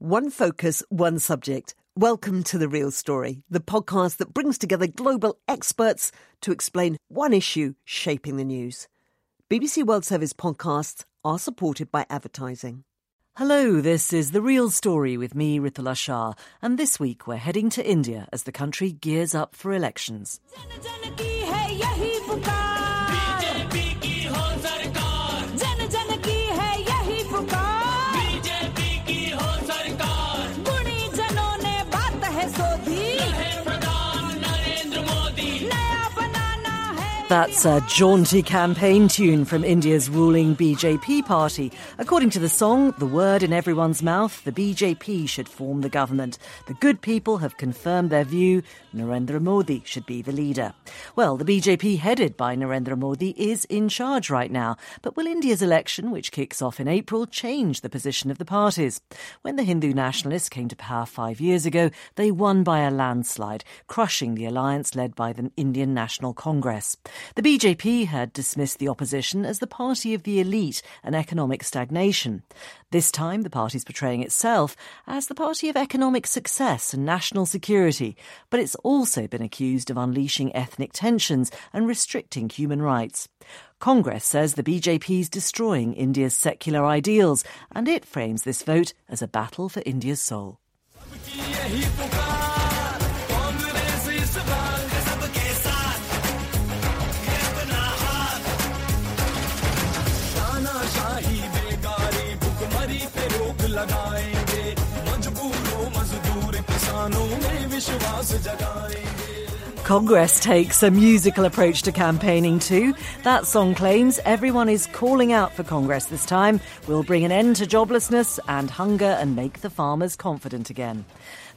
One focus, one subject. Welcome to The Real Story, the podcast that brings together global experts to explain one issue shaping the news. BBC World Service podcasts are supported by advertising. Hello, this is The Real Story with me, Ritula Shah, and this week we're heading to India as the country gears up for elections. That's a jaunty campaign tune from India's ruling BJP party. According to the song, the word in everyone's mouth, the BJP should form the government. The good people have confirmed their view. Narendra Modi should be the leader. Well, the BJP headed by Narendra Modi is in charge right now. But will India's election, which kicks off in April, change the position of the parties? When the Hindu nationalists came to power five years ago, they won by a landslide, crushing the alliance led by the Indian National Congress. The BJP had dismissed the opposition as the party of the elite and economic stagnation. This time, the party is portraying itself as the party of economic success and national security, but it's also been accused of unleashing ethnic tensions and restricting human rights. Congress says the BJP is destroying India's secular ideals, and it frames this vote as a battle for India's soul. Congress takes a musical approach to campaigning too. That song claims everyone is calling out for Congress this time. We'll bring an end to joblessness and hunger and make the farmers confident again.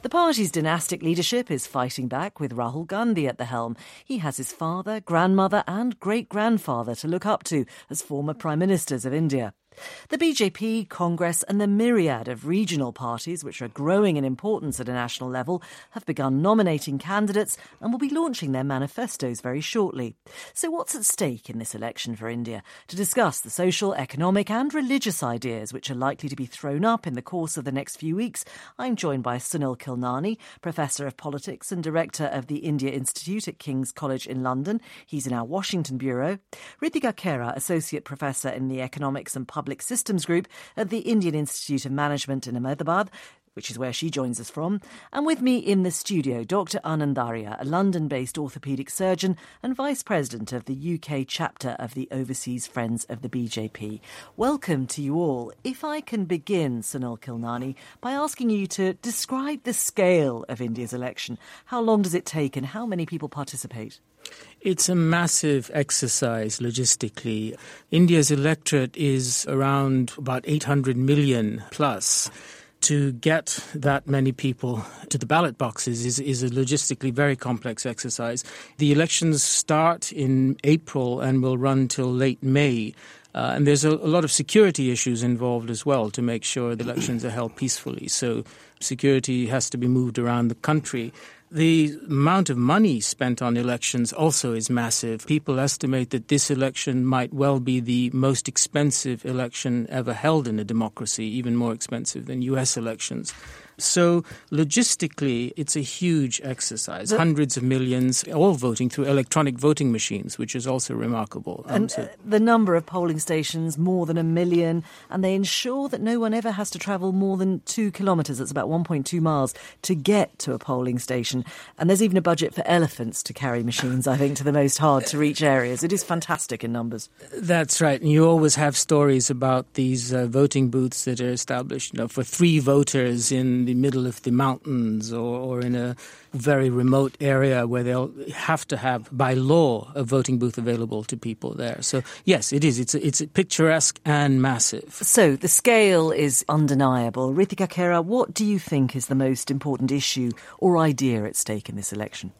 The party's dynastic leadership is fighting back with Rahul Gandhi at the helm. He has his father, grandmother, and great grandfather to look up to as former prime ministers of India. The BJP, Congress, and the myriad of regional parties, which are growing in importance at a national level, have begun nominating candidates and will be launching their manifestos very shortly. So, what's at stake in this election for India? To discuss the social, economic, and religious ideas which are likely to be thrown up in the course of the next few weeks, I'm joined by Sunil Khilnani, Professor of Politics and Director of the India Institute at King's College in London. He's in our Washington Bureau. Ritika Khera, Associate Professor in the Economics and Public Public Systems Group at the Indian Institute of Management in Ahmedabad which is where she joins us from. And with me in the studio, Dr. Anand Arya, a London based orthopaedic surgeon and Vice President of the UK chapter of the Overseas Friends of the BJP. Welcome to you all. If I can begin, Sunil Khilnani, by asking you to describe the scale of India's election. How long does it take and how many people participate? It's a massive exercise logistically. India's electorate is around about 800 million plus. To get that many people to the ballot boxes is, is a logistically very complex exercise. The elections start in April and will run till late May. Uh, and there's a, a, lot of security issues involved as well to make sure the elections are held peacefully. So security has to be moved around the country. The amount of money spent on elections also is massive. People estimate that this election might well be the most expensive election ever held in a democracy, even more expensive than US elections. So logistically, it's a huge exercise. The, Hundreds of millions, all voting through electronic voting machines, which is also remarkable. Um, and so. uh, the number of polling stations, more than a million, and they ensure that no one ever has to travel more than two kilometres, that's about 1.2 miles, to get to a polling station. And there's even a budget for elephants to carry machines, I think, to the most hard to reach areas. It is fantastic in numbers. That's right. And you always have stories about these uh, voting booths that are established you know, for three voters in the the middle of the mountains or, or in a very remote area where they'll have to have, by law, a voting booth available to people there. So, yes, it is. It's, it's picturesque and massive. So, the scale is undeniable. Ritika Khera, what do you think is the most important issue or idea at stake in this election?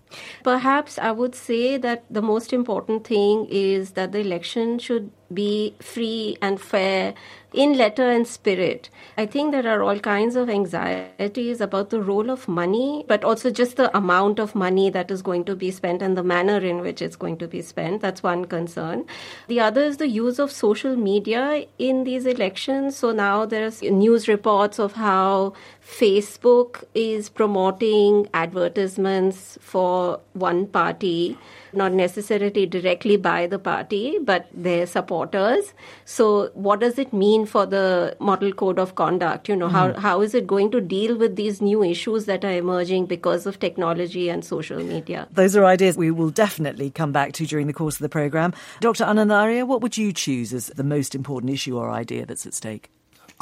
Perhaps I would say that the most important thing is that the election should be free and fair in letter and spirit. I think there are all kinds of anxieties about the role of money, but also just the amount of money that is going to be spent and the manner in which it's going to be spent. That's one concern. The other is the use of social media in these elections. So now there's news reports of how Facebook is promoting advertisements for one party not necessarily directly by the party, but their supporters. So, what does it mean for the model code of conduct? You know, mm how, how is it going to deal with these new issues that are emerging because of technology and social media? Those are ideas we will definitely come back to during the course of the programme. Dr. Anand Arya, what would you choose as the most important issue or idea that's at stake?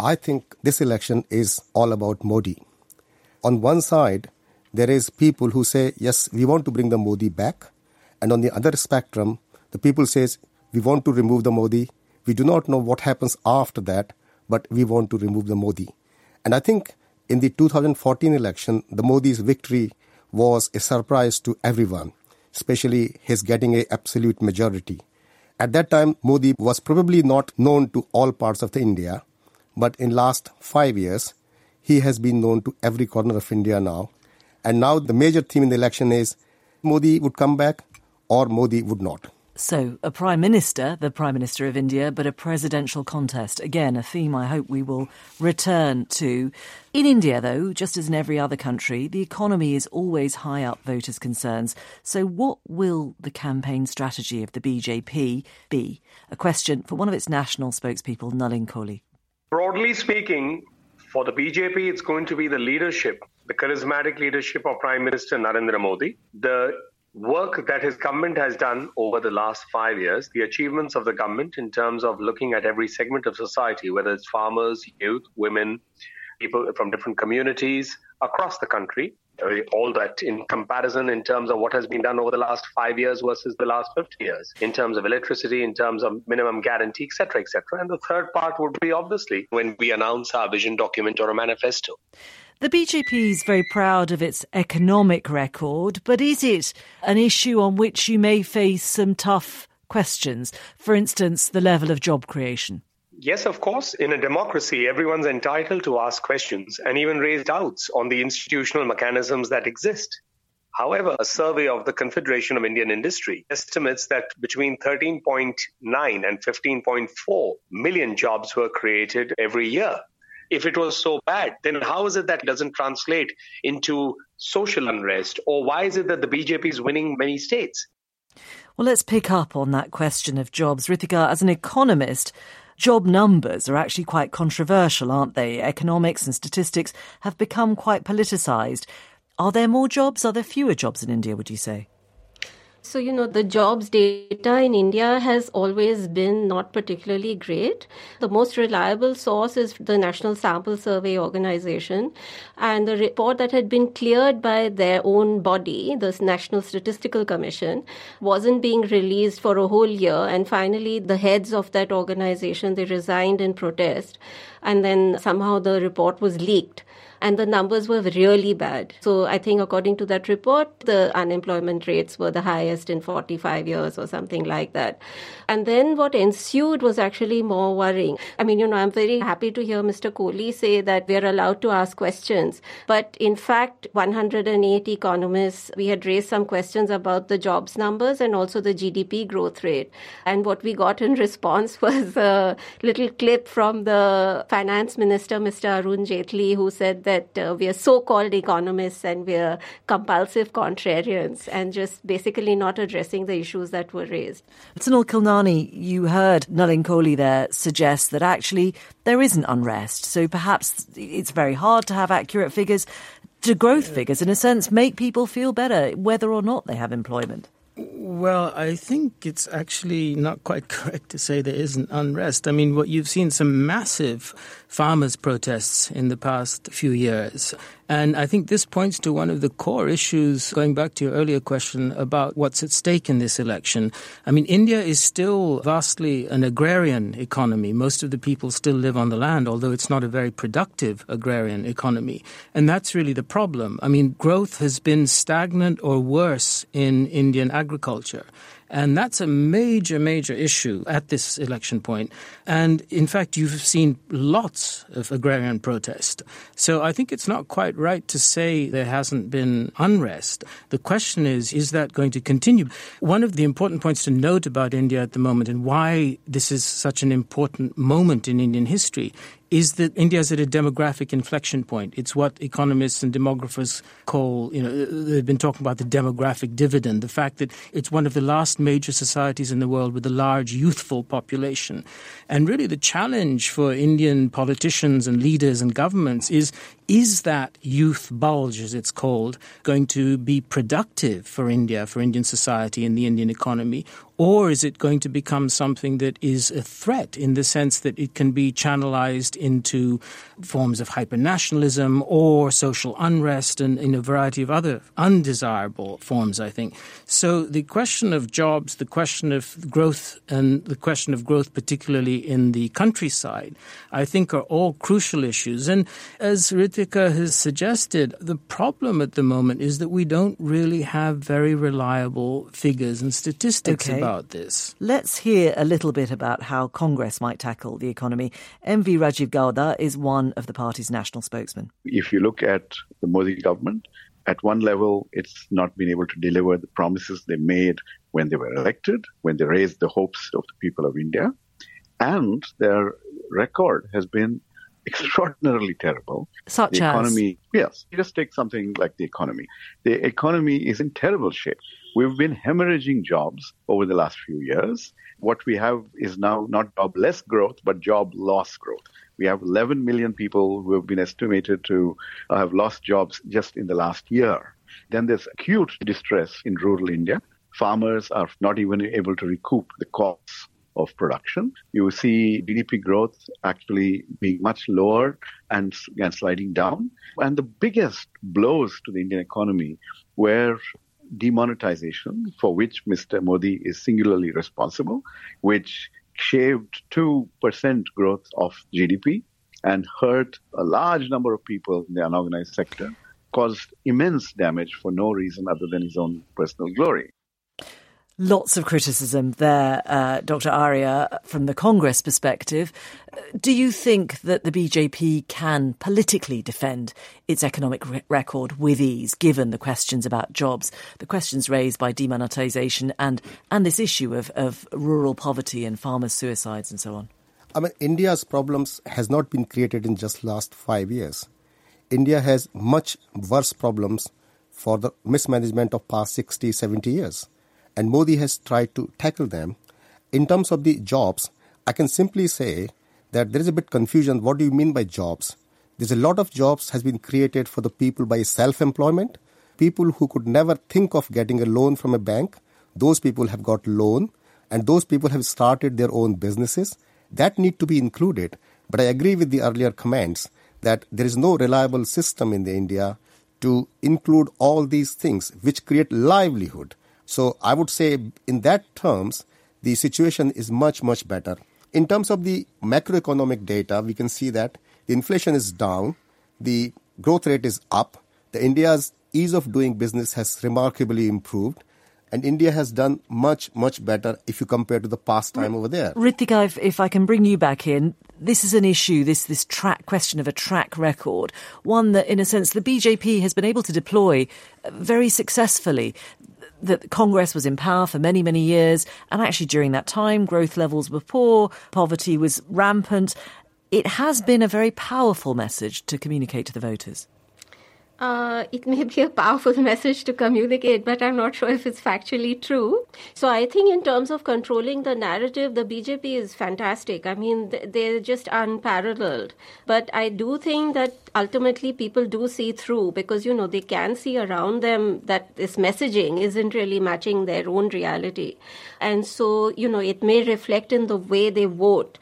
I think this election is all about Modi. On one side, there is people who say, yes, we want to bring the Modi back. And on the other spectrum, the people says, we want to remove the Modi. We do not know what happens after that, but we want to remove the Modi. And I think in the 2014 election, the Modi's victory was a surprise to everyone, especially his getting a absolute majority. At that time, Modi was probably not known to all parts of the India, but in last five years, he has been known to every corner of India now. And now the major theme in the election is Modi would come back or Modi would not. So, a Prime Minister, the Prime Minister of India, but a presidential contest. Again, a theme I hope we will return to. In India, though, just as in every other country, the economy is always high up voters' concerns. So, what will the campaign strategy of the BJP be? A question for one of its national spokespeople, Nalin Kohli. Broadly speaking, for the BJP, it's going to be the leadership, the charismatic leadership of Prime Minister Narendra Modi, the work that his government has done over the last five years, the achievements of the government in terms of looking at every segment of society, whether it's farmers, youth, women, people from different communities across the country, all that in comparison in terms of what has been done over the last five years versus the last 50 years, in terms of electricity, in terms of minimum guarantee, etc., etc. And the third part would be obviously when we announce our vision document or a manifesto. The BJP is very proud of its economic record, but is it an issue on which you may face some tough questions? For instance, the level of job creation. Yes, of course. In a democracy, everyone's entitled to ask questions and even raise doubts on the institutional mechanisms that exist. However, a survey of the Confederation of Indian Industry estimates that between 13.9 and 15.4 million jobs were created every year if it was so bad, then how is it that it doesn't translate into social unrest? Or why is it that the BJP is winning many states? Well, let's pick up on that question of jobs. Ritika, as an economist, job numbers are actually quite controversial, aren't they? Economics and statistics have become quite politicised. Are there more jobs? Are there fewer jobs in India, would you say? So, you know, the jobs data in India has always been not particularly great. The most reliable source is the National Sample Survey Organization. And the report that had been cleared by their own body, the National Statistical Commission, wasn't being released for a whole year. And finally, the heads of that organization, they resigned in protest. And then somehow the report was leaked and the numbers were really bad. So I think according to that report, the unemployment rates were the highest in 45 years or something like that. And then what ensued was actually more worrying. I mean, you know, I'm very happy to hear Mr. Kohli say that we're allowed to ask questions. But in fact, 108 economists, we had raised some questions about the jobs numbers and also the GDP growth rate. And what we got in response was a little clip from the finance minister, Mr. Arun Jaitley, who said that uh, we are so-called economists and we are compulsive contrarians and just basically not addressing the issues that were raised. Sunil Khilnani, you heard Nalin Kohli there suggest that actually there isn't unrest. So perhaps it's very hard to have accurate figures. Do growth figures, in a sense, make people feel better whether or not they have employment? Well, I think it's actually not quite correct to say there isn't unrest. I mean, what you've seen some massive farmers' protests in the past few years. And I think this points to one of the core issues, going back to your earlier question about what's at stake in this election. I mean, India is still vastly an agrarian economy. Most of the people still live on the land, although it's not a very productive agrarian economy. And that's really the problem. I mean, growth has been stagnant or worse in Indian agriculture. And that's a major, major issue at this election point. And in fact, you've seen lots of agrarian protest. So I think it's not quite right to say there hasn't been unrest. The question is, is that going to continue? One of the important points to note about India at the moment and why this is such an important moment in Indian history is that India is at a demographic inflection point. It's what economists and demographers call, you know, they've been talking about the demographic dividend, the fact that it's one of the last major societies in the world with a large youthful population. And really the challenge for Indian politicians and leaders and governments is is that youth bulge, as it's called, going to be productive for India, for Indian society and the Indian economy? Or is it going to become something that is a threat in the sense that it can be channelized into forms of hypernationalism or social unrest and in a variety of other undesirable forms, I think. So the question of jobs, the question of growth, and the question of growth, particularly in the countryside, I think are all crucial issues. And as Ritika has suggested, the problem at the moment is that we don't really have very reliable figures and statistics Okay. about this. Let's hear a little bit about how Congress might tackle the economy. MV Rajiv Gowda is one of the party's national spokesmen. if you look at the Modi government, at one level, it's not been able to deliver the promises they made when they were elected, when they raised the hopes of the people of India. And their record has been extraordinarily terrible. Such the as? economy, yes, just take something like the economy. The economy is in terrible shape. We've been hemorrhaging jobs over the last few years. What we have is now not jobless growth, but job loss growth. We have 11 million people who have been estimated to have lost jobs just in the last year. Then there's acute distress in rural India. Farmers are not even able to recoup the costs of production. You see GDP growth actually being much lower and, and sliding down. And the biggest blows to the Indian economy were demonetization, for which Mr. Modi is singularly responsible, which shaved 2% growth of GDP and hurt a large number of people in the unorganized sector, caused immense damage for no reason other than his own personal glory. Lots of criticism there, uh, Dr. Arya, from the Congress perspective. Do you think that the BJP can politically defend its economic re- record with ease, given the questions about jobs, the questions raised by demonetisation, and, and this issue of, of rural poverty and farmers' suicides and so on? I mean, India's problems has not been created in just last five years. India has much worse problems for the mismanagement of past 60, 70 years. And Modi has tried to tackle them. In terms of the jobs, I can simply say that there is a bit confusion. What do you mean by jobs? There's a lot of jobs has been created for the people by self-employment. People who could never think of getting a loan from a bank, those people have got loan and those people have started their own businesses. That need to be included. But I agree with the earlier comments that there is no reliable system in the India to include all these things which create livelihood. So I would say in that terms, the situation is much, much better. In terms of the macroeconomic data, we can see that the inflation is down, the growth rate is up, the India's ease of doing business has remarkably improved, and India has done much, much better if you compare to the past time over there. Ritika, if, if I can bring you back in, this is an issue, this, this track question of a track record, one that, in a sense, the BJP has been able to deploy uh, very successfully. That Congress was in power for many, many years, and actually during that time, growth levels were poor, poverty was rampant. It has been a very powerful message to communicate to the voters. Uh, it may be a powerful message to communicate, but I'm not sure if it's factually true. So I think, in terms of controlling the narrative, the BJP is fantastic. I mean, they're just unparalleled. But I do think that ultimately people do see through because, you know, they can see around them that this messaging isn't really matching their own reality. And so, you know, it may reflect in the way they vote.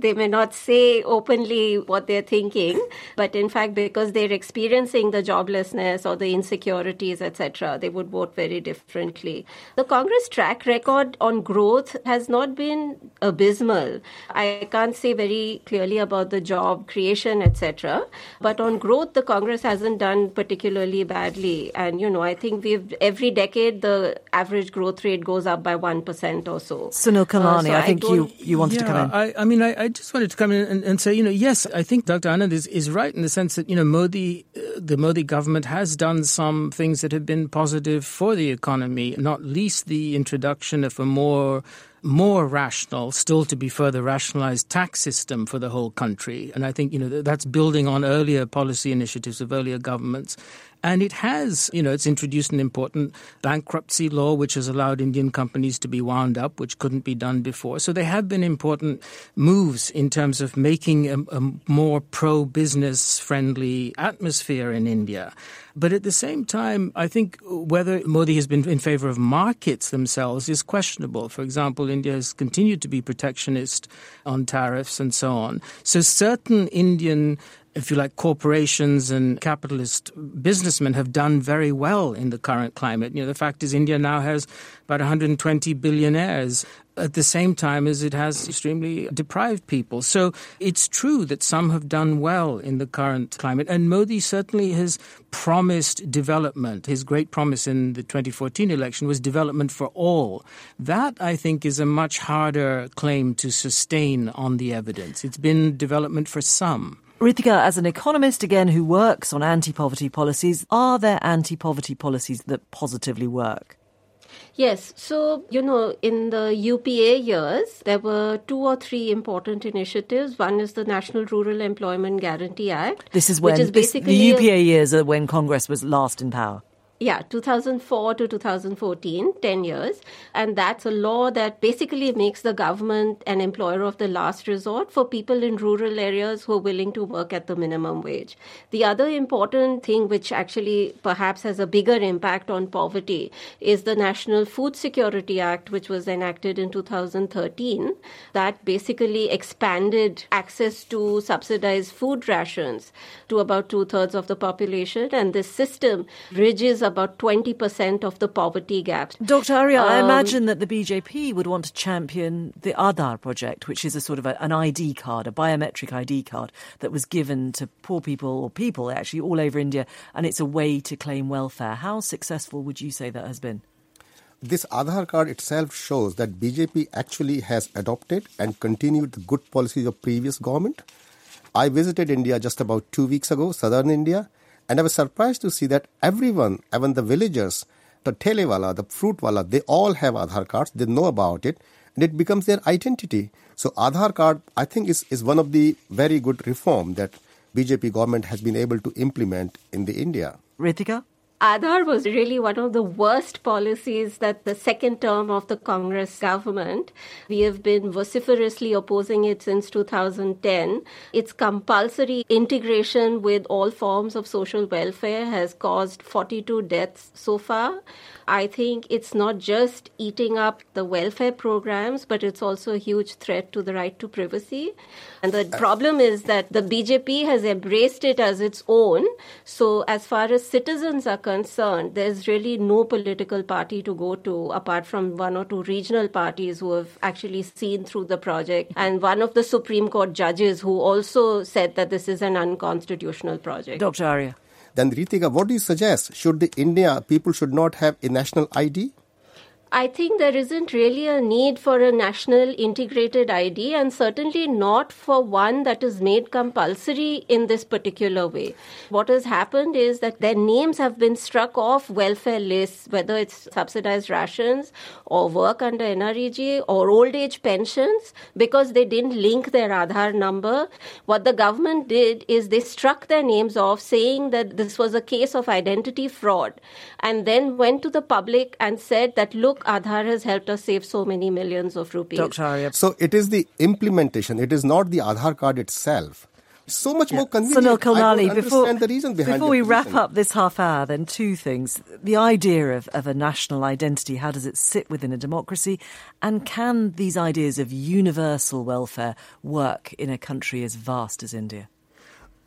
They may not say openly what they're thinking, but in fact, because they're experiencing the joblessness or the insecurities, etc., they would vote very differently. The Congress track record on growth has not been abysmal. I can't say very clearly about the job creation, etc., but on growth, the Congress hasn't done particularly badly. And, you know, I think we've every decade the average growth rate goes up by 1% or so. Sunil Khilnani, uh, so I think you, you wanted yeah, to come in. I, I mean, I, I, just wanted to come in and, and, say, you know, yes, I think Dr. Anand is, is right in the sense that, you know, Modi, uh, the Modi government has done some things that have been positive for the economy, not least the introduction of a more more rational, still to be further rationalized tax system for the whole country. And I think, you know, that's building on earlier policy initiatives of earlier governments. And it has, you know, it's introduced an important bankruptcy law which has allowed Indian companies to be wound up, which couldn't be done before. So there have been important moves in terms of making a, a more pro business friendly atmosphere in India. But at the same time, I think whether Modi has been in favor of markets themselves is questionable. For example, India has continued to be protectionist on tariffs and so on. So certain Indian if you like, corporations and capitalist businessmen have done very well in the current climate. You know, the fact is India now has about 120 billionaires at the same time as it has extremely deprived people. So it's true that some have done well in the current climate. And Modi certainly has promised development. His great promise in the 2014 election was development for all. That, I think, is a much harder claim to sustain on the evidence. It's been development for some. Ritika, as an economist again who works on anti poverty policies, are there anti poverty policies that positively work? Yes. So, you know, in the UPA years, there were two or three important initiatives. One is the National Rural Employment Guarantee Act. This is when is basically the UPA years are when Congress was last in power yeah 2004 to 2014 10 years. And that's a law that basically makes the government an employer of the last resort for people in rural areas who are willing to work at the minimum wage. The other important thing which actually perhaps has a bigger impact on poverty is the national food security act which was enacted in 2013 that basically expanded access to subsidized food rations to about two-thirds of the population. And this system bridges about 20% of the poverty gap. Dr. Arya, um, I imagine that the BJP would want to champion the Aadhaar project, which is a sort of a, an ID card, a biometric ID card that was given to poor people or people actually all over India, and it's a way to claim welfare. How successful would you say that has been? This Aadhaar card itself shows that BJP actually has adopted and continued the good policies of previous government. I visited India just about two weeks ago, southern India, and I was surprised to see that everyone, even the villagers, the telewala, the fruit wala, they all have Aadhaar cards. They know about it, and it becomes their identity. So Aadhaar card, I think, is, is one of the very good reform that BJP government has been able to implement in the India. Ritika? Aadhaar was really one of the worst policies that the second term of the Congress government. We have been vociferously opposing it since 2010. Its compulsory integration with all forms of social welfare has caused 42 deaths so far. I think it's not just eating up the welfare programs, but it's also a huge threat to the right to privacy. And the problem is that the BJP has embraced it as its own. So, as far as citizens are concerned, there's really no political party to go to apart from one or two regional parties who have actually seen through the project. And one of the Supreme Court judges who also said that this is an unconstitutional project. Dr. Arya. Then Ritika, what do you suggest? Should the India people should not have a national ID? I think there isn't really a need for a national integrated ID and certainly not for one that is made compulsory in this particular way. What has happened is that their names have been struck off welfare lists, whether it's subsidized rations or work under NREG or old age pensions, because they didn't link their Aadhaar number. What the government did is they struck their names off, saying that this was a case of identity fraud, and then went to the public and said that, look, Aadhaar has helped us save so many millions of rupees. Dr. Arya. So it is the implementation, it is not the Aadhaar card itself. so much yeah. more convenient. Sunil Khilnani, before, the reason behind before we wrap up this half hour, then two things. The idea of, of a national identity, how does it sit within a democracy? And can these ideas of universal welfare work in a country as vast as India?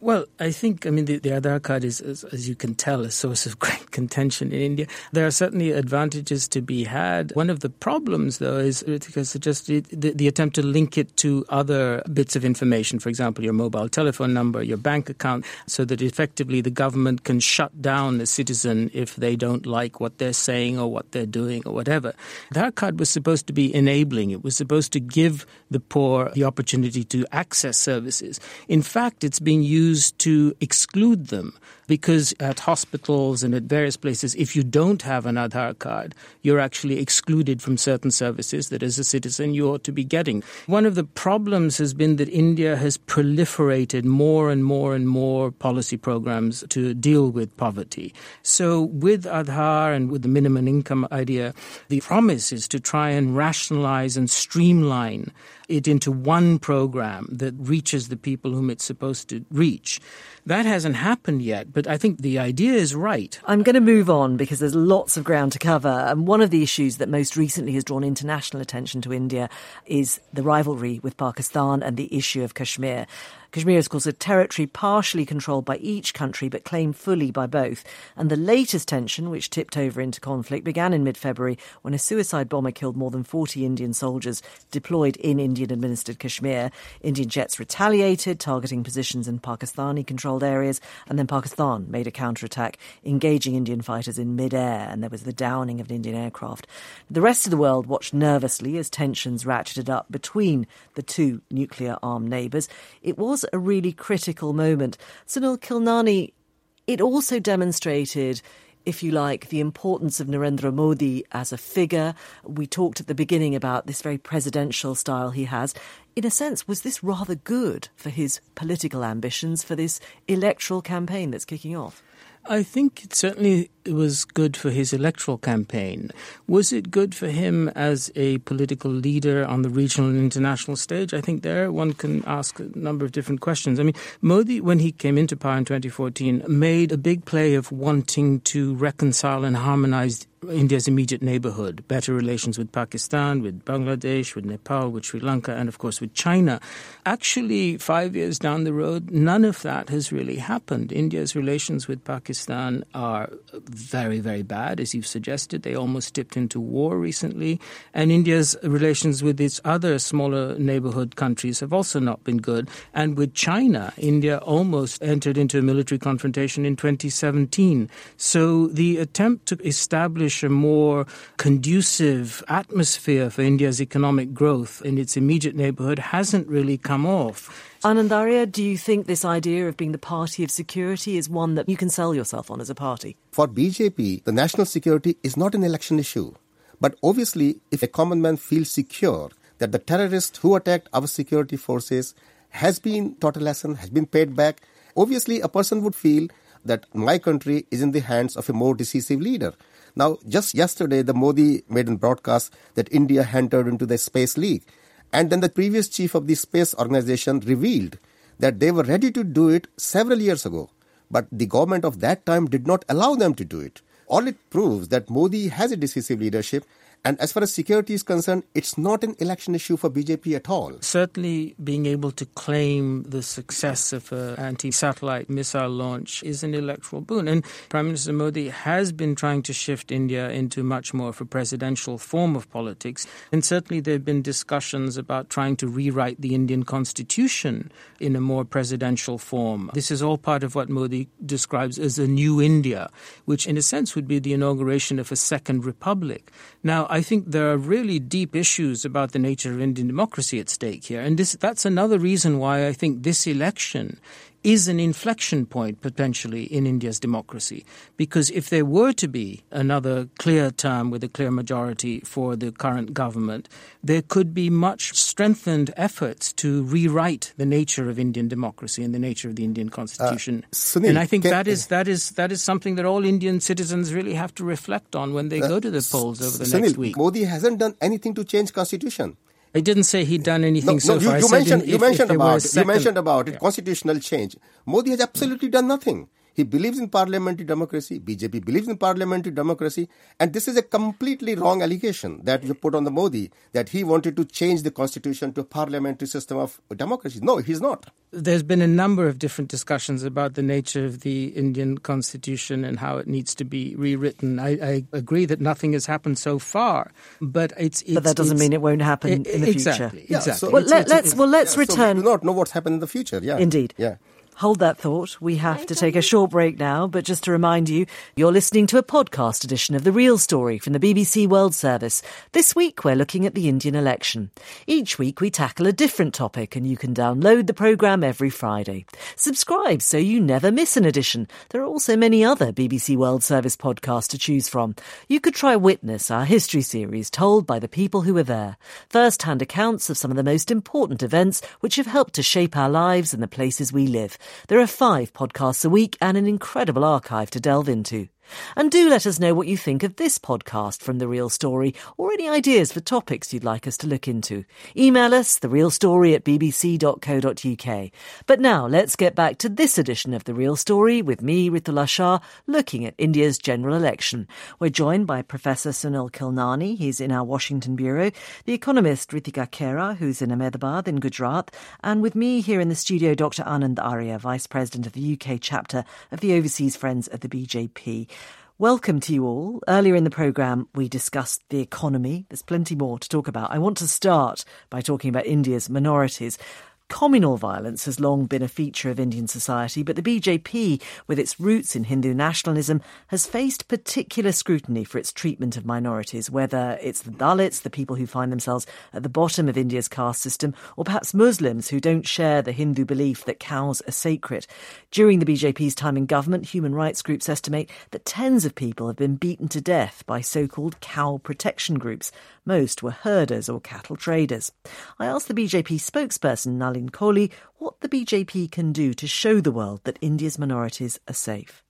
Well, I think, I mean, the, the Aadhaar card is, is, as you can tell, a source of great contention in India. There are certainly advantages to be had. One of the problems, though, is because just the, the attempt to link it to other bits of information, for example, your mobile telephone number, your bank account, so that effectively the government can shut down a citizen if they don't like what they're saying or what they're doing or whatever. Aadhaar card was supposed to be enabling. It was supposed to give the poor the opportunity to access services. In fact, it's being used to exclude them because at hospitals and at various places, if you don't have an Aadhaar card, you're actually excluded from certain services that as a citizen you ought to be getting. One of the problems has been that India has proliferated more and more and more policy programs to deal with poverty. So with Aadhaar and with the minimum income idea, the promise is to try and rationalize and streamline it into one program that reaches the people whom it's supposed to reach. That hasn't happened yet, but I think the idea is right. I'm going to move on because there's lots of ground to cover. And one of the issues that most recently has drawn international attention to India is the rivalry with Pakistan and the issue of Kashmir. Kashmir is, of course, a territory partially controlled by each country but claimed fully by both. And the latest tension, which tipped over into conflict, began in mid February when a suicide bomber killed more than 40 Indian soldiers deployed in Indian administered Kashmir. Indian jets retaliated, targeting positions in Pakistani controlled areas, and then Pakistan made a counterattack, engaging Indian fighters in mid-air, and there was the downing of an Indian aircraft. The rest of the world watched nervously as tensions ratcheted up between the two nuclear armed neighbours. It was a really critical moment. Sunil Khilnani, it also demonstrated if you like, the importance of Narendra Modi as a figure. We talked at the beginning about this very presidential style he has. In a sense, was this rather good for his political ambitions for this electoral campaign that's kicking off? I think it certainly was good for his electoral campaign. Was it good for him as a political leader on the regional and international stage? I think there one can ask a number of different questions. I mean, Modi, when he came into power in 2014, made a big play of wanting to reconcile and harmonize India's immediate neighborhood, better relations with Pakistan, with Bangladesh, with Nepal, with Sri Lanka, and of course with China. Actually, five years down the road, none of that has really happened. India's relations with Pakistan are very, very bad, as you've suggested. They almost dipped into war recently. And India's relations with its other smaller neighborhood countries have also not been good. And with China, India almost entered into a military confrontation in 2017. So the attempt to establish establish a more conducive atmosphere for India's economic growth in its immediate neighborhood hasn't really come off. Anand Arya, do you think this idea of being the party of security is one that you can sell yourself on as a party? For BJP, the national security is not an election issue. But obviously, if a common man feels secure that the terrorist who attacked our security forces has been taught a lesson, has been paid back, obviously a person would feel that my country is in the hands of a more decisive leader. Now, just yesterday, the Modi made a broadcast that India entered into the Space League. And then the previous chief of the space organization revealed that they were ready to do it several years ago. But the government of that time did not allow them to do it. All it proves that Modi has a decisive leadership and as far as security is concerned, it's not an election issue for BJP at all. Certainly, being able to claim the success of an anti satellite missile launch is an electoral boon. And Prime Minister Modi has been trying to shift India into much more of a presidential form of politics. And certainly, there have been discussions about trying to rewrite the Indian constitution in a more presidential form. This is all part of what Modi describes as a new India, which, in a sense, would be the inauguration of a second republic. Now, I think there are really deep issues about the nature of Indian democracy at stake here. And this, that's another reason why I think this election is an inflection point potentially in India's democracy. Because if there were to be another clear term with a clear majority for the current government, there could be much strengthened efforts to rewrite the nature of Indian democracy and the nature of the Indian constitution. Uh, Sunil, and I think can, that is that is that is something that all Indian citizens really have to reflect on when they uh, go to the polls over the Sunil, next week. Modi hasn't done anything to change constitution. I didn't say he'd done anything no, so no, far. You, you mentioned, you if, mentioned if about second, you mentioned about it, constitutional change. Modi has absolutely done nothing. He believes in parliamentary democracy. BJP believes in parliamentary democracy. And this is a completely wrong allegation that you put on the Modi that he wanted to change the constitution to a parliamentary system of democracy. No, he's not. There's been a number of different discussions about the nature of the Indian constitution and how it needs to be rewritten. I, I agree that nothing has happened so far, but it's. it's but that doesn't it's, mean it won't happen in the exactly, future. Yeah, Exactly. so- Well, It's- let, it's- let's well let's Yeah, so return. we do not know what's happened in the future. Yeah. Indeed. Yeah. Hold that thought. We have to take a short break now, but just to remind you, you're listening to a podcast edition of The Real Story from the BBC World Service. This week, we're looking at the Indian election. Each week, we tackle a different topic, and you can download the programme every Friday. Subscribe so you never miss an edition. There are also many other BBC World Service podcasts to choose from. You could try Witness, our history series told by the people who were there. First hand accounts of some of the most important events which have helped to shape our lives and the places we live. There are five podcasts a week and an incredible archive to delve into. And do let us know what you think of this podcast from The Real Story or any ideas for topics you'd like us to look into. Email us, therealstory at bbc.co.uk. But now let's get back to this edition of The Real Story with me, Ritula Shah, looking at India's general election. We're joined by Professor Sunil Khilnani, he's in our Washington Bureau, the economist Ritika Khera, who's in Ahmedabad in Gujarat, and with me here in the studio, Dr. Anand Arya, Vice President of the UK chapter of the Overseas Friends of the BJP. Welcome to you all. Earlier in the programme, we discussed the economy. There's plenty more to talk about. I want to start by talking about India's minorities. Communal violence has long been a feature of Indian society, but the BJP, with its roots in Hindu nationalism, has faced particular scrutiny for its treatment of minorities, whether it's the Dalits, the people who find themselves at the bottom of India's caste system, or perhaps Muslims who don't share the Hindu belief that cows are sacred. During the BJP's time in government, human rights groups estimate that tens of people have been beaten to death by so called cow protection groups. Most were herders or cattle traders. I asked the BJP spokesperson, What the BJP can do to show the world that India's minorities are safe.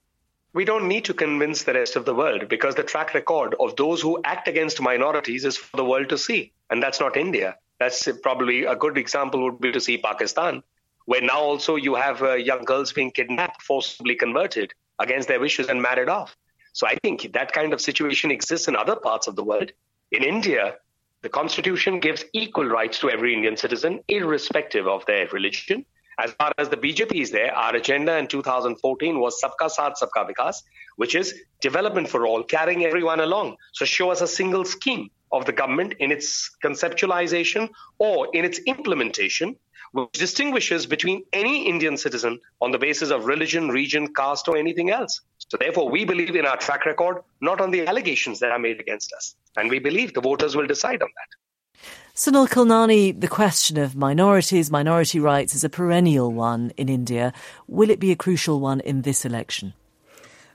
We don't need to convince the rest of the world because the track record of those who act against minorities is for the world to see. And that's not India. That's probably a good example would be to see Pakistan, where now also you have uh, young girls being kidnapped, forcibly converted against their wishes and married off. So I think that kind of situation exists in other parts of the world. In India, the constitution gives equal rights to every Indian citizen, irrespective of their religion. As far as the BJP is there, our agenda in 2014 was Sabka Saath, Sabka Vikas, which is development for all, carrying everyone along. So show us a single scheme of the government in its conceptualization or in its implementation, which distinguishes between any Indian citizen on the basis of religion, region, caste, or anything else. So therefore, we believe in our track record, not on the allegations that are made against us. And we believe the voters will decide on that. Sunil Khilnani, the question of minorities, minority rights is a perennial one in India. Will it be a crucial one in this election?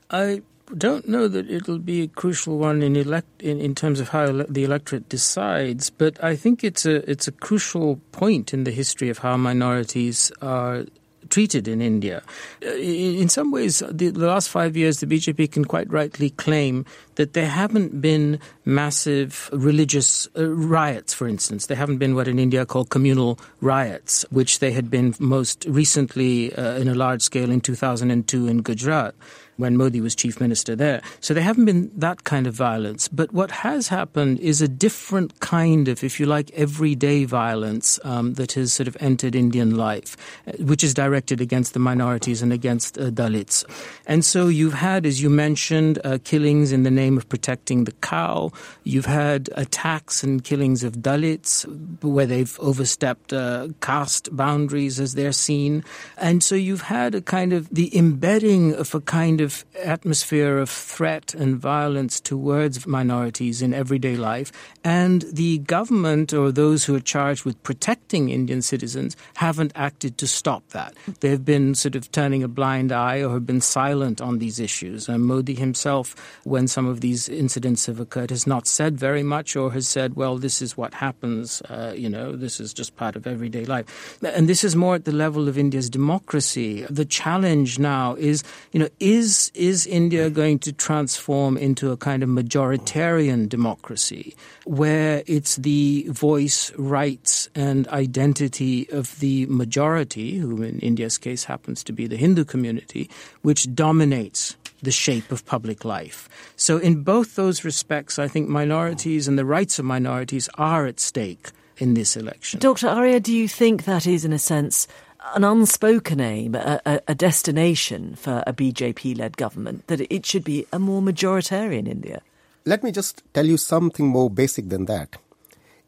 I don't know that it'll be a crucial one in elect in, in terms of how ele- the electorate decides, but I think it's a it's a crucial point in the history of how minorities are treated in India. Uh, In some ways, the, last five years, the BJP can quite rightly claim that there haven't been massive religious uh, riots, for instance. There haven't been what in India called communal riots, which they had been most recently uh, in a large scale in 2002 in Gujarat when Modi was chief minister there. So there haven't been that kind of violence. But what has happened is a different kind of, if you like, everyday violence um, that has sort of entered Indian life, uh, which is directed against the minorities and against uh, Dalits. And so you've had, as you mentioned, uh, killings in the name of protecting the cow. You've had attacks and killings of Dalits where they've overstepped uh, caste boundaries as they're seen. And so you've had a kind of the embedding of a kind of atmosphere of threat and violence towards minorities in everyday life. And the government or those who are charged with protecting Indian citizens haven't acted to stop that. They've been sort of turning a blind eye or have been silent on these issues. And Modi himself, when some of these incidents have occurred, has not said very much or has said, well, this is what happens, uh, you know, this is just part of everyday life. And this is more at the level of India's democracy. The challenge now is, you know, is is is India going to transform into a kind of majoritarian democracy where it's the voice, rights, and identity of the majority, who in India's case happens to be the Hindu community, which dominates the shape of public life. So, in both those respects, I think minorities and the rights of minorities are at stake in this election. Dr. Arya, do you think that is, in a sense, an unspoken aim, a, a, a destination for a BJP led government, that it should be a more majoritarian India? Let me just tell you something more basic than that.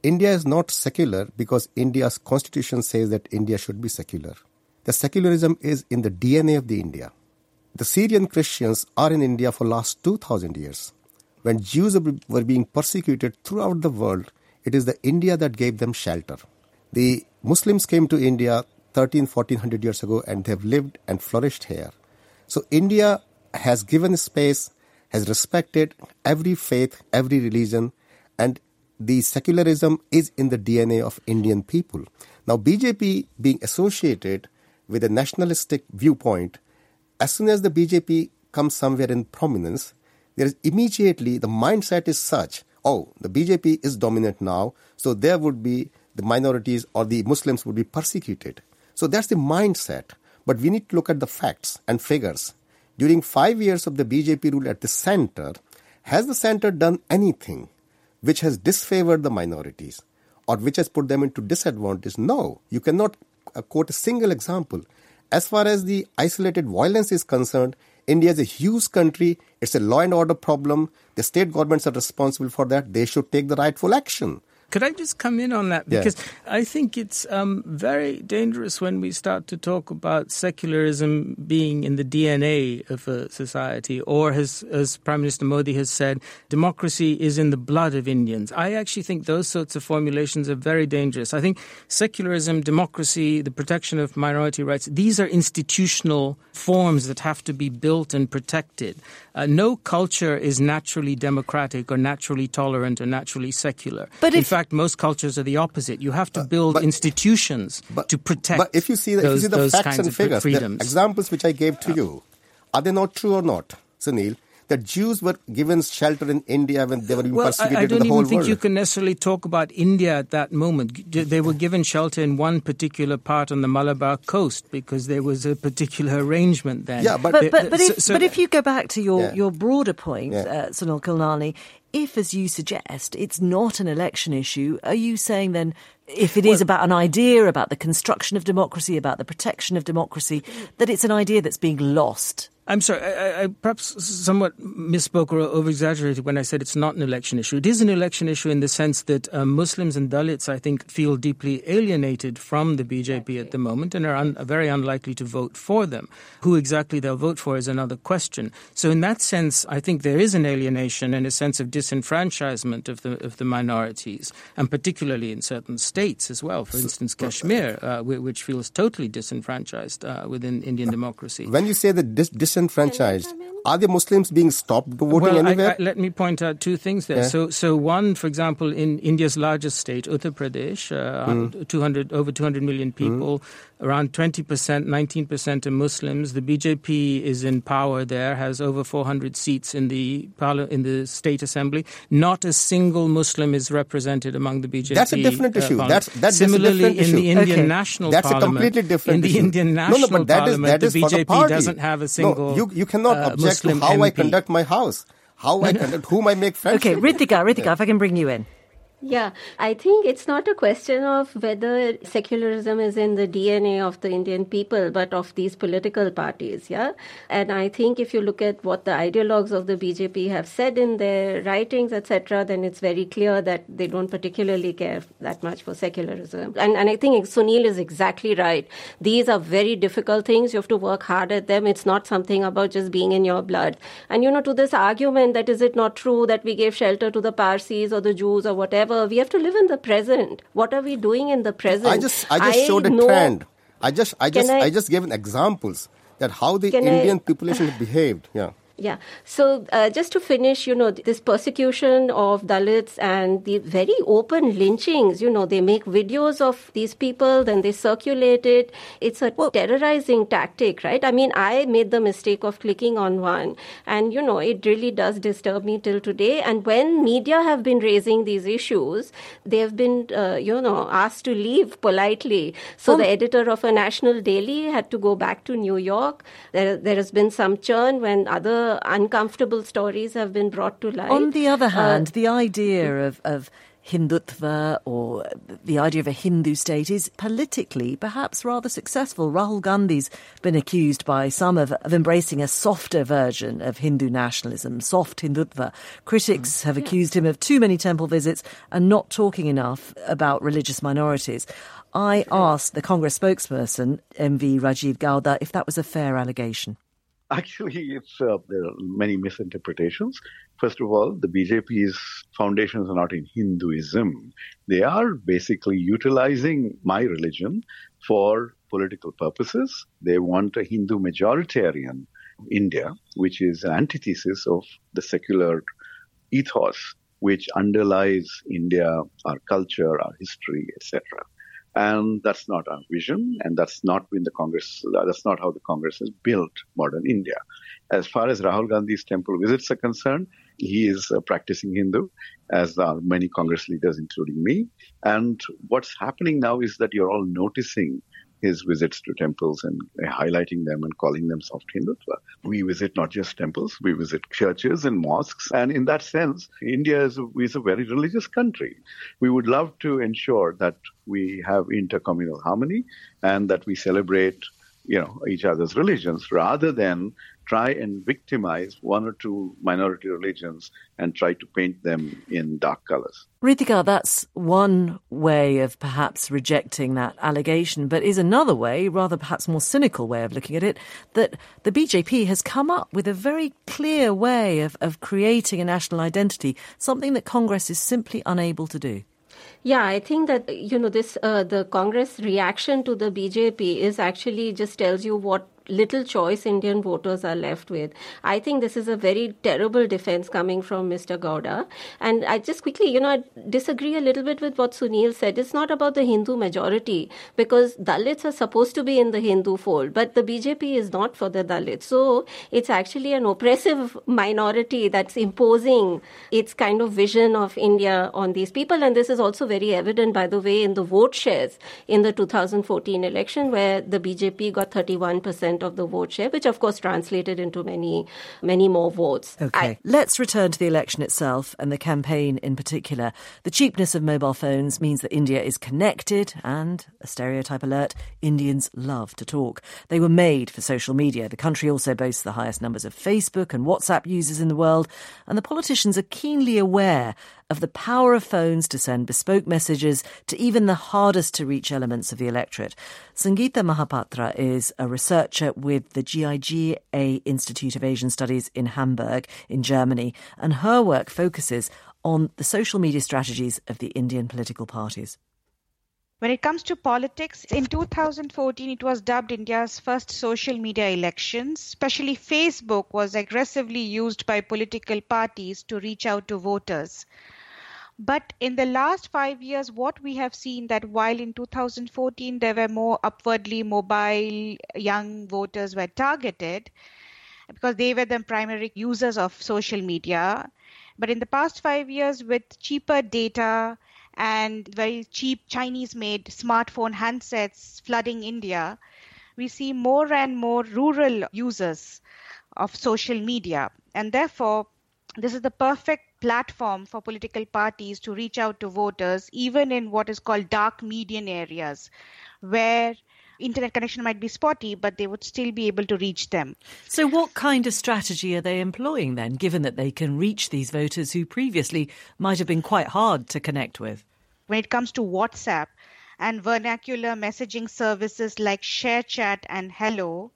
India is not secular because India's constitution says that India should be secular. The secularism is in the DNA of the India. The Syrian Christians are in India for last 2000 years. When Jews were being persecuted throughout the world, it is the India that gave them shelter. The Muslims came to India 13, 1400 years ago and they've lived and flourished here. So India has given space, has respected every faith, every religion, and the secularism is in the DNA of Indian people. Now, BJP being associated with a nationalistic viewpoint, as soon as the BJP comes somewhere in prominence, there is immediately the mindset is such oh, the BJP is dominant now, so there would be the minorities or the Muslims would be persecuted. So that's the mindset. But we need to look at the facts and figures. During five years of the BJP rule at the center, has the center done anything which has disfavored the minorities or which has put them into disadvantage? No, you cannot uh, quote a single example. As far as the isolated violence is concerned, India is a huge country. It's a law and order problem. The state governments are responsible for that. They should take the rightful action. Could I just come in on that? Because yeah. I think it's um, very dangerous when we start to talk about secularism being in the DNA of a society, or as, as Prime Minister Modi has said, democracy is in the blood of Indians. I actually think those sorts of formulations are very dangerous. I think secularism, democracy, the protection of minority rights, these are institutional forms that have to be built and protected. Uh, no culture is naturally democratic or naturally tolerant or naturally secular. But in if, fact, most cultures are the opposite. You have to build but, institutions but, to protect. But if you see the, those, if you see the facts and figures, the examples which I gave to you, are they not true or not, Sunil? that Jews were given shelter in India when they were being well, persecuted I, I in the whole even think world. you can necessarily talk about India at that moment. They were given shelter in one particular part on the Malabar coast because there was a particular arrangement then. Yeah, but but, but, but, if, so, but if you go back to your, yeah. your broader point, yeah. uh, Sunil Khilnani, if, as you suggest, it's not an election issue, are you saying then if it is well, about an idea, about the construction of democracy, about the protection of democracy, that it's an idea that's being lost I'm sorry, I, I, perhaps somewhat misspoke or over exaggerated when I said it's not an election issue. It is an election issue in the sense that uh, Muslims and Dalits, I think, feel deeply alienated from the BJP at the moment and are un- very unlikely to vote for them. Who exactly they'll vote for is another question. So, in that sense, I think there is an alienation and a sense of disenfranchisement of the of the minorities, and particularly in certain states as well. For instance, Kashmir, uh, which feels totally disenfranchised uh, within Indian democracy. When you say that dis- dis- disenfranchised. Are the Muslims being stopped voting well, anywhere? I, I, let me point out two things there. Yeah. So, so one, for example, in India's largest state, Uttar Pradesh, uh, mm. 200 over 200 million hmm. people, mm. around 20 percent, 19 percent are Muslims. The BJP is in power there, has over 400 seats in the in the state assembly. Not a single Muslim is represented among the BJP. That's a different uh, issue. That's that's similarly in the Indian okay. National that's Parliament. That's a completely different issue. in the issue. Indian National no, no, but that Parliament, is, that the is BJP doesn't have a single. No, you you cannot uh, object Muslim how MP. I conduct my house, how I conduct, whom I make friends. Okay, Ritika, Ritika, yeah. if I can bring you in. Yeah, I think it's not a question of whether secularism is in the DNA of the Indian people, but of these political parties. Yeah. And I think if you look at what the ideologues of the BJP have said in their writings, etc., then it's very clear that they don't particularly care that much for secularism. And, and I think Sunil is exactly right. These are very difficult things. You have to work hard at them. It's not something about just being in your blood. And, you know, to this argument that is it not true that we gave shelter to the Parsis or the Jews or whatever, we have to live in the present. What are we doing in the present? I just I just I showed a know, trend. I just I just I, I, just gave examples that how the Indian I, population behaved. Yeah. Yeah. So uh, just to finish, you know, this persecution of Dalits and the very open lynchings, you know, they make videos of these people, then they circulate it. It's a terrorizing tactic, right? I mean, I made the mistake of clicking on one and, you know, it really does disturb me till today. And when media have been raising these issues, they have been, uh, you know, asked to leave politely. So the editor of a national daily had to go back to New York. There, there has been some churn when other uncomfortable stories have been brought to light. On the other uh, hand, uh, the idea of, of Hindutva or the idea of a Hindu state is politically perhaps rather successful. Rahul Gandhi's been accused by some of, of embracing a softer version of Hindu nationalism, soft Hindutva. Critics have accused him of too many temple visits and not talking enough about religious minorities. I asked the Congress spokesperson, MV Rajiv Gowda, if that was a fair allegation. Actually, it's uh, there are many misinterpretations. First of all, the BJP's foundations are not in Hinduism. They are basically utilizing my religion for political purposes. They want a Hindu majoritarian India, which is an antithesis of the secular ethos which underlies India, our culture, our history, etc. And that's not our vision, and that's not been the Congress, that's not how the Congress has built modern India. As far as Rahul Gandhi's temple visits are concerned, he is a practicing Hindu, as are many Congress leaders, including me. And what's happening now is that you're all noticing his visits to temples and highlighting them and calling them soft Hindutva. We visit not just temples, we visit churches and mosques. And in that sense, India is a, is a very religious country. We would love to ensure that we have intercommunal harmony and that we celebrate you know each other's religions rather than try and victimize one or two minority religions and try to paint them in dark colors. Ritika, that's one way of perhaps rejecting that allegation, but is another way, rather perhaps more cynical way of looking at it, that the BJP has come up with a very clear way of, of creating a national identity, something that Congress is simply unable to do. Yeah, I think that you know this uh, the Congress reaction to the BJP is actually just tells you what little choice Indian voters are left with. I think this is a very terrible defense coming from Mr. Gowda. And I just quickly, you know, I disagree a little bit with what Sunil said. It's not about the Hindu majority because Dalits are supposed to be in the Hindu fold, but the BJP is not for the Dalits. So it's actually an oppressive minority that's imposing its kind of vision of India on these people. And this is also very evident, by the way, in the vote shares in the 2014 election where the BJP got 31% percent of the vote share, which of course translated into many, many more votes. Okay. I, Let's return to the election itself and the campaign in particular. The cheapness of mobile phones means that India is connected and, a stereotype alert, Indians love to talk. They were made for social media. The country also boasts the highest numbers of Facebook and WhatsApp users in the world, and the politicians are keenly aware of the power of phones to send bespoke messages to even the hardest to reach elements of the electorate. Sangeeta Mahapatra is a researcher with the GIGA Institute of Asian Studies in Hamburg, in Germany, and her work focuses on the social media strategies of the Indian political parties. When it comes to politics, in 2014 it was dubbed India's first social media elections. Especially Facebook was aggressively used by political parties to reach out to voters. But in the last five years, what we have seen that while in 2014 there were more upwardly mobile young voters were targeted because they were the primary users of social media. But in the past five years, with cheaper data and very cheap Chinese made smartphone handsets flooding India, we see more and more rural users of social media. And therefore, this is the perfect platform for political parties to reach out to voters, even in what is called dark median areas, where internet connection might be spotty, but they would still be able to reach them. So, what kind of strategy are they employing then, given that they can reach these voters who previously might have been quite hard to connect with? When it comes to WhatsApp and vernacular messaging services like ShareChat and Helo,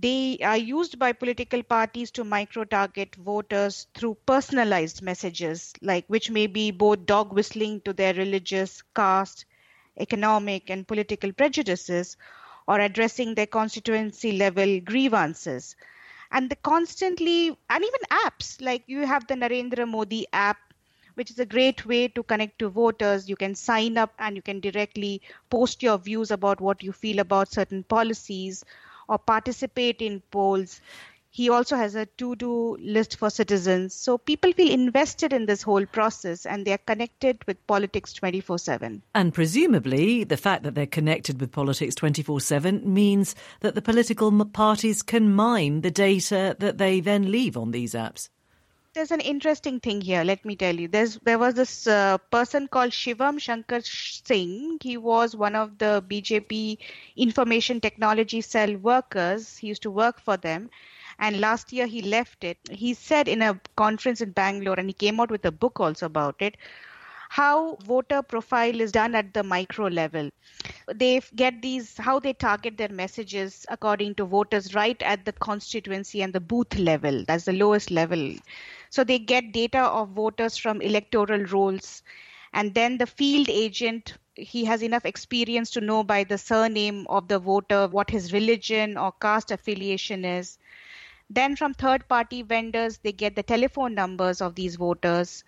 they are used by political parties to micro target voters through personalized messages, like which may be both dog whistling to their religious, caste, economic, and political prejudices, or addressing their constituency level grievances. and the constantly and even apps like you have the Narendra Modi app which is a great way to connect to voters. You can sign up and you can directly post your views about what you feel about certain policies or participate in polls. He also has a to do list for citizens. So people feel invested in this whole process and they are connected with politics 24 7. And presumably, the fact that they're connected with politics 24 7 means that the political parties can mine the data that they then leave on these apps there's an interesting thing here. Let me tell you. There's there was this uh, person called Shivam Shankar Singh. He was one of the BJP information technology cell workers. He used to work for them, and last year he left it. He said in a conference in Bangalore, and he came out with a book also about it how voter profile is done at the micro level. They get these, how they target their messages according to voters right at the constituency and the booth level. That's the lowest level. So they get data of voters from electoral rolls. And then the field agent, he has enough experience to know by the surname of the voter what his religion or caste affiliation is. Then from third party vendors, they get the telephone numbers of these voters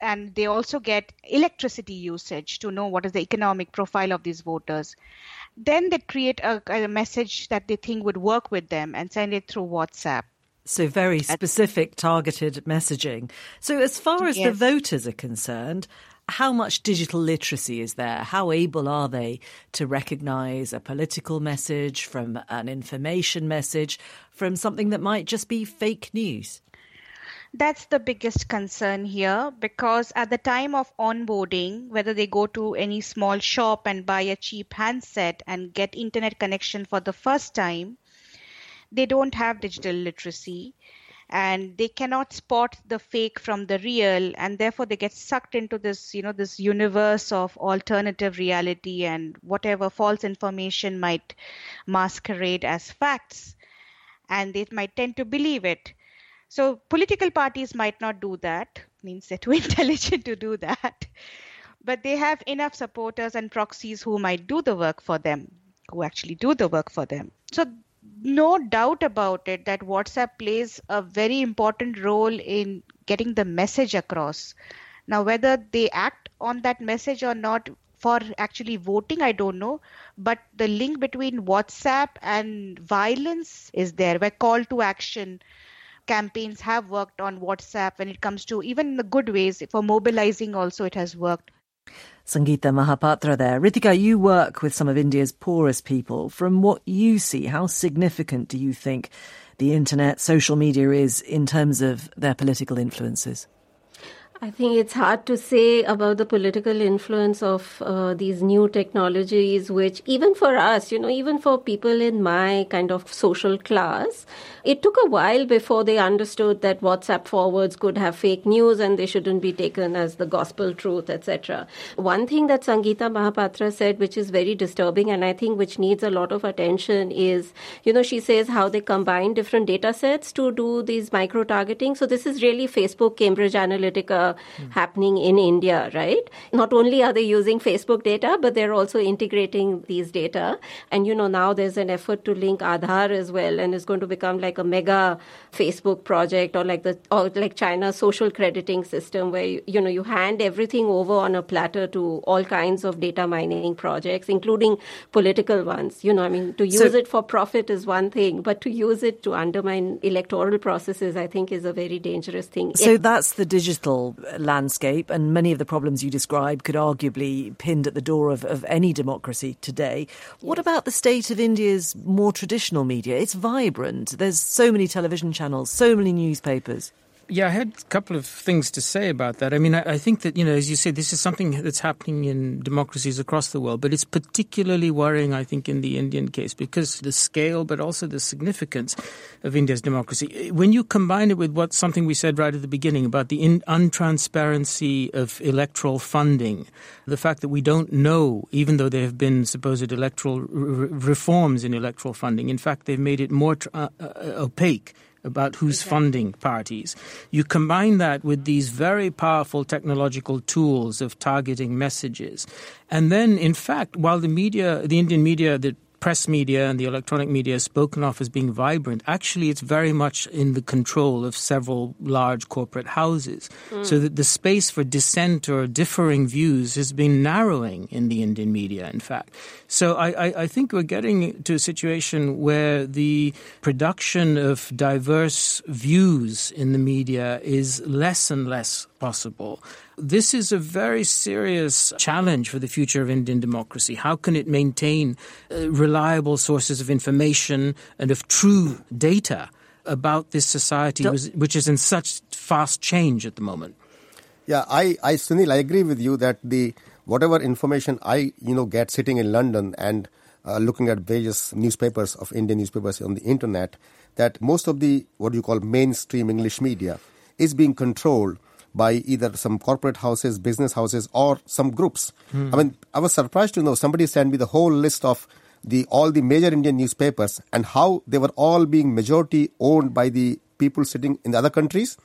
and they also get electricity usage to know what is the economic profile of these voters. Then they create a, a message that they think would work with them and send it through WhatsApp. So, very specific, targeted messaging. So, as far as yes. the voters are concerned, how much digital literacy is there? How able are they to recognize a political message from an information message from something that might just be fake news? That's the biggest concern here because at the time of onboarding, whether they go to any small shop and buy a cheap handset and get internet connection for the first time, they don't have digital literacy and they cannot spot the fake from the real and therefore they get sucked into this you know this universe of alternative reality and whatever false information might masquerade as facts and they might tend to believe it so political parties might not do that, means they're too intelligent to do that. But they have enough supporters and proxies who might do the work for them, who actually do the work for them. So no doubt about it that WhatsApp plays a very important role in getting the message across. Now, whether they act on that message or not for actually voting, I don't know. But the link between WhatsApp and violence is there, where call to action campaigns have worked on WhatsApp when it comes to even the good ways for mobilizing also it has worked. Sangeeta Mahapatra there. Ritika, you work with some of India's poorest people. From what you see, how significant do you think the internet, social media is in terms of their political influences? I think it's hard to say about the political influence of uh, these new technologies, which even for us, you know, even for people in my kind of social class, it took a while before they understood that WhatsApp forwards could have fake news and they shouldn't be taken as the gospel truth, etc. One thing that Sangeeta Mahapatra said, which is very disturbing and I think which needs a lot of attention, is, you know, she says how they combine different data sets to do these micro targeting. So this is really Facebook, Cambridge Analytica mm. happening in India, right? Not only are they using Facebook data, but they're also integrating these data. And, you know, now there's an effort to link Aadhaar as well, and it's going to become like a mega Facebook project or like the, or like China's social crediting system where, you, you know, you hand everything over on a platter to all kinds of data mining projects, including political ones. You know, I mean, to use so, it for profit is one thing, but to use it to undermine electoral processes, I think is a very dangerous thing. So it, that's the digital landscape, and many of the problems you describe could arguably pinned at the door of, of any democracy today. What about the state of India's more traditional media? It's vibrant. There's so many television channels, so many newspapers. Yeah, I had a couple of things to say about that. I mean, I, I, think that, you know, as you said, this is something that's happening in democracies across the world, but it's particularly worrying, I think, in the Indian case because the scale, but also the significance of India's democracy. When you combine it with what something we said right at the beginning about the in, untransparency of electoral funding, the fact that we don't know, even though there have been supposed electoral reforms in electoral funding, in fact, they've made it more uh, uh, opaque about who's exactly. funding parties. You combine that with these very powerful technological tools of targeting messages. And then, in fact, while the media, the Indian media, the press media and the electronic media is spoken of as being vibrant, actually it's very much in the control of several large corporate houses. Mm. So that the space for dissent or differing views has been narrowing in the Indian media, in fact. So I, I, I think we're getting to a situation where the production of diverse views in the media is less and less possible. This is a very serious challenge for the future of Indian democracy. How can it maintain uh, reliable sources of information and of true data about this society, which is in such fast change at the moment? Yeah, I, I, Sunil, I agree with you that the whatever information I, you know, get sitting in London and uh, looking at various newspapers of Indian newspapers on the internet, that most of the what you call mainstream English media is being controlled by either some corporate houses, business houses, or some groups. Hmm. I mean, I was surprised to know somebody sent me the whole list of the all the major Indian newspapers and how they were all being majority owned by the people sitting in the other countries.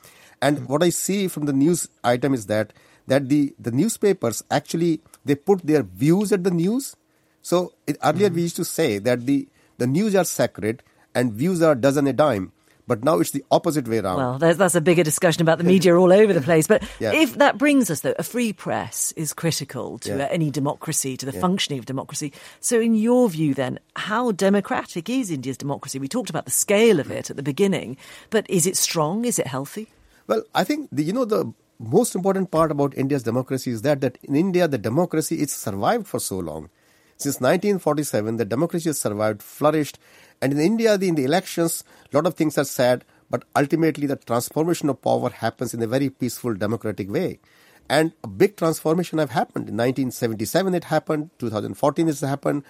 And hmm. what I see from the news item is that that the, the newspapers actually they put their views at the news. So it, earlier mm we used to say that the, the news are sacred and views are dozen a dime. But now it's the opposite way around. Well, that's a bigger discussion about the media all over the place. But yeah. if that brings us, though, a free press is critical to yeah. any democracy, to the yeah. functioning of democracy. So, in your view, then, how democratic is India's democracy? We talked about the scale of it at the beginning, but is it strong? Is it healthy? Well, I think the, you know the most important part about India's democracy is that that in India the democracy is survived for so long. Since 1947, the democracy has survived, flourished, and in India, the, in the elections, a lot of things are said, but ultimately the transformation of power happens in a very peaceful, democratic way. And a big transformation have happened. In 1977 it happened, 2014 it happened,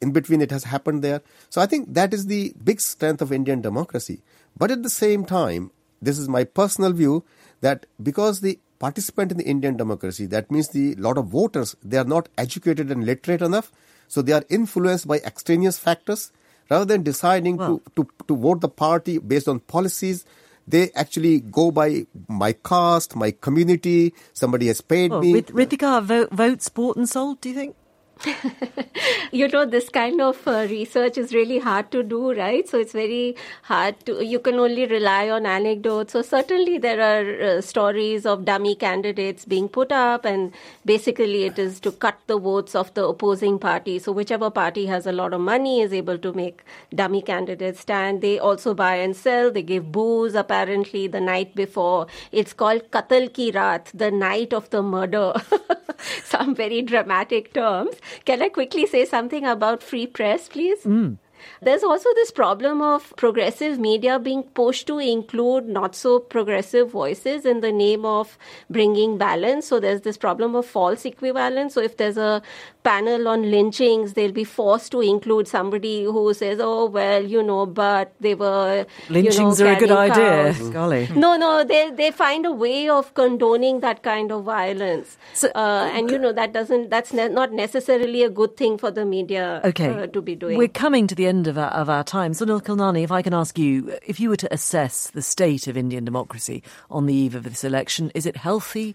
in between it has happened there. So I think that is the big strength of Indian democracy. But at the same time, this is my personal view, that because the participant in the Indian democracy, that means the lot of voters, they are not educated and literate enough, so they are influenced by extraneous factors rather than deciding to, to, to vote the party based on policies they actually go by my caste, my community, somebody has paid well, me. With Ritika, vote, votes bought and sold, do you think? you know, this kind of uh, research is really hard to do, right? So it's very hard to, you can only rely on anecdotes. So certainly there are uh, stories of dummy candidates being put up, and basically it is to cut the votes of the opposing party. So whichever party has a lot of money is able to make dummy candidates stand. They also buy and sell. They give booze apparently the night before. It's called Katal Ki Raat, the night of the murder. Some very dramatic terms. Can I quickly say something about free press, please? Mm. There's also this problem of progressive media being pushed to include not so progressive voices in the name of bringing balance. So there's this problem of false equivalence. So if there's a panel on lynchings, they'll be forced to include somebody who says, "Oh well, you know, but they were lynchings you know, are a good cows. idea." Golly, no, no, they they find a way of condoning that kind of violence, so, uh, and you know that doesn't that's ne- not necessarily a good thing for the media okay. Uh, to be doing. We're coming to the end of our, of our time. Sunil Khilnani, if I can ask you, if you were to assess the state of Indian democracy on the eve of this election, is it healthy?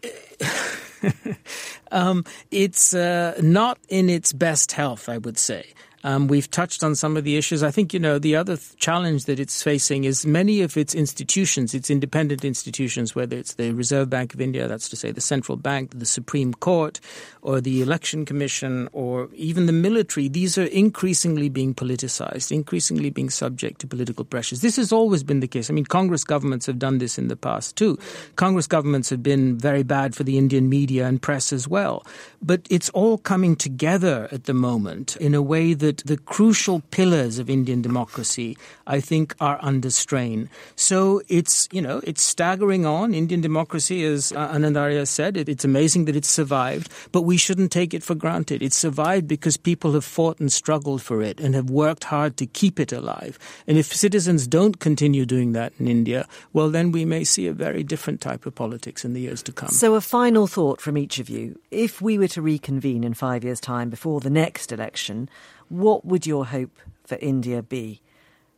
um, it's uh, not in its best health, I would say. Um, we've touched on some of the issues. I think, you know, the other th- challenge that it's facing is many of its institutions, its independent institutions, whether it's the Reserve Bank of India, that's to say the central bank, the Supreme Court, or the Election Commission, or even the military, these are increasingly being politicized, increasingly being subject to political pressures. This has always been the case. I mean, Congress governments have done this in the past too. Congress governments have been very bad for the Indian media and press as well. But it's all coming together at the moment in a way that that the crucial pillars of Indian democracy, I think, are under strain. So it's, you know, it's staggering on. Indian democracy, as uh, Anand Arya said, it, it's amazing that it's survived, but we shouldn't take it for granted. It's survived because people have fought and struggled for it and have worked hard to keep it alive. And if citizens don't continue doing that in India, well, then we may see a very different type of politics in the years to come. So, a final thought from each of you. If we were to reconvene in five years' time before the next election, what would your hope for India be,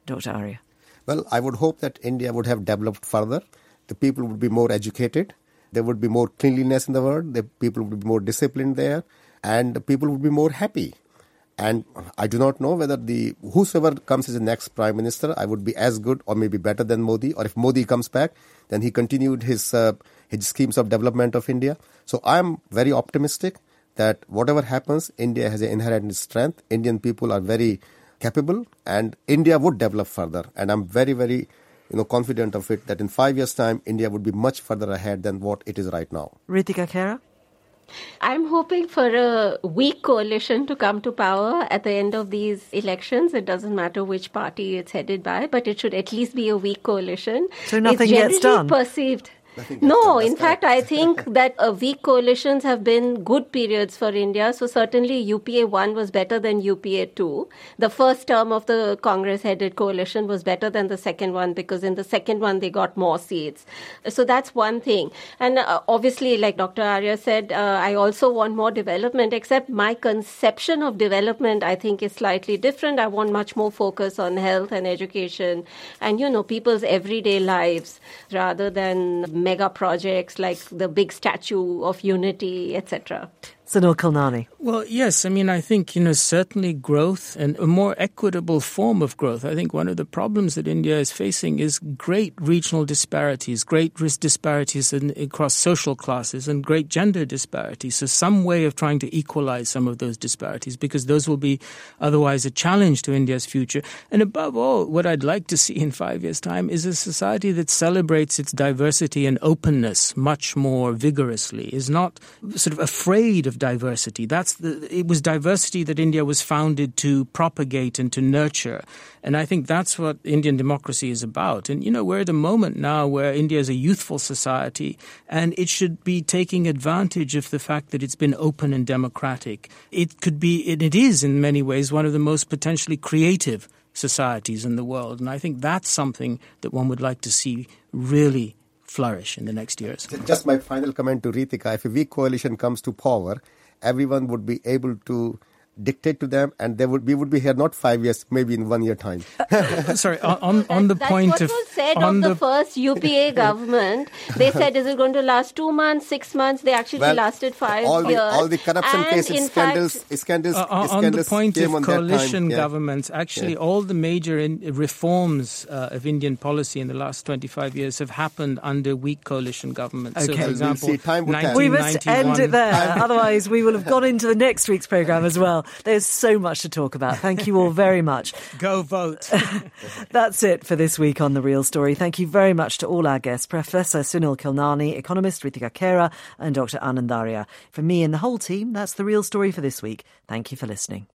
Dr. Arya? Well, I would hope that India would have developed further. The people would be more educated. There would be more cleanliness in the world. The people would be more disciplined there. And the people would be more happy. And I do not know whether the whosoever comes as the next prime minister, I would be as good or maybe better than Modi. Or if Modi comes back, then he continued his uh, his schemes of development of India. So I am very optimistic that whatever happens, India has an inherent strength. Indian people are very capable, and India would develop further. And I'm very very you know confident of it that in five years' time, India would be much further ahead than what it is right now. Ritika Khera. I'm hoping for a weak coalition to come to power at the end of these elections. It doesn't matter which party it's headed by, but it should at least be a weak coalition. So nothing it's gets done. Perceived. No, in fact, I think that uh, weak coalitions have been good periods for India. So certainly UPA 1 was better than UPA 2. The first term of the Congress headed coalition was better than the second one because in the second one they got more seats. So that's one thing. And uh, obviously, like Dr. Arya said, uh, I also want more development, except my conception of development, I think, is slightly different. I want much more focus on health and education and, you know, people's everyday lives rather than mega projects like the big statue of unity, etc. Sunil. Well, yes. I mean, I think, you know, certainly growth and a more equitable form of growth. I think one of the problems that India is facing is great regional disparities, great risk disparities in, across social classes, and great gender disparities. So, some way of trying to equalize some of those disparities because those will be otherwise a challenge to India's future. And above all, what I'd like to see in five years' time is a society that celebrates its diversity and openness much more vigorously, is not sort of afraid of diversity. That's the, it was diversity that India was founded to propagate and to nurture. And I think that's what Indian democracy is about. And, you know, we're at a moment now where India is a youthful society and it should be taking advantage of the fact that it's been open and democratic. It could be, and it is in many ways, one of the most potentially creative societies in the world. And I think that's something that one would like to see really flourish in the next years. Just my final comment to Ritika if a weak coalition comes to power, everyone would be able to dictate to them, and they would we would be here not five years, maybe in one year time. Sorry, on on the That's point what of was said on of the, the first UPA government. They said, is it going to last two months, six months? They actually Well, lasted five all the years. all the corruption And cases, in scandals, fact, scandals, Uh, on the point came of on that time. coalition Yeah. governments, actually, all the major in, reforms uh, of Indian policy in the last 25 years have happened under weak coalition governments. So, Okay. for We'll see. Time will tell. We must end it there. Otherwise, we will have gone into the next week's programme as well. There's so much to talk about. Thank you all very much. Go vote. That's it for this week on The Real Story. Thank you very much to all our guests, Professor Sunil Khilnani, economist Ritika Khera, and Dr. Anand Arya. For me and the whole team, that's The Real Story for this week. Thank you for listening.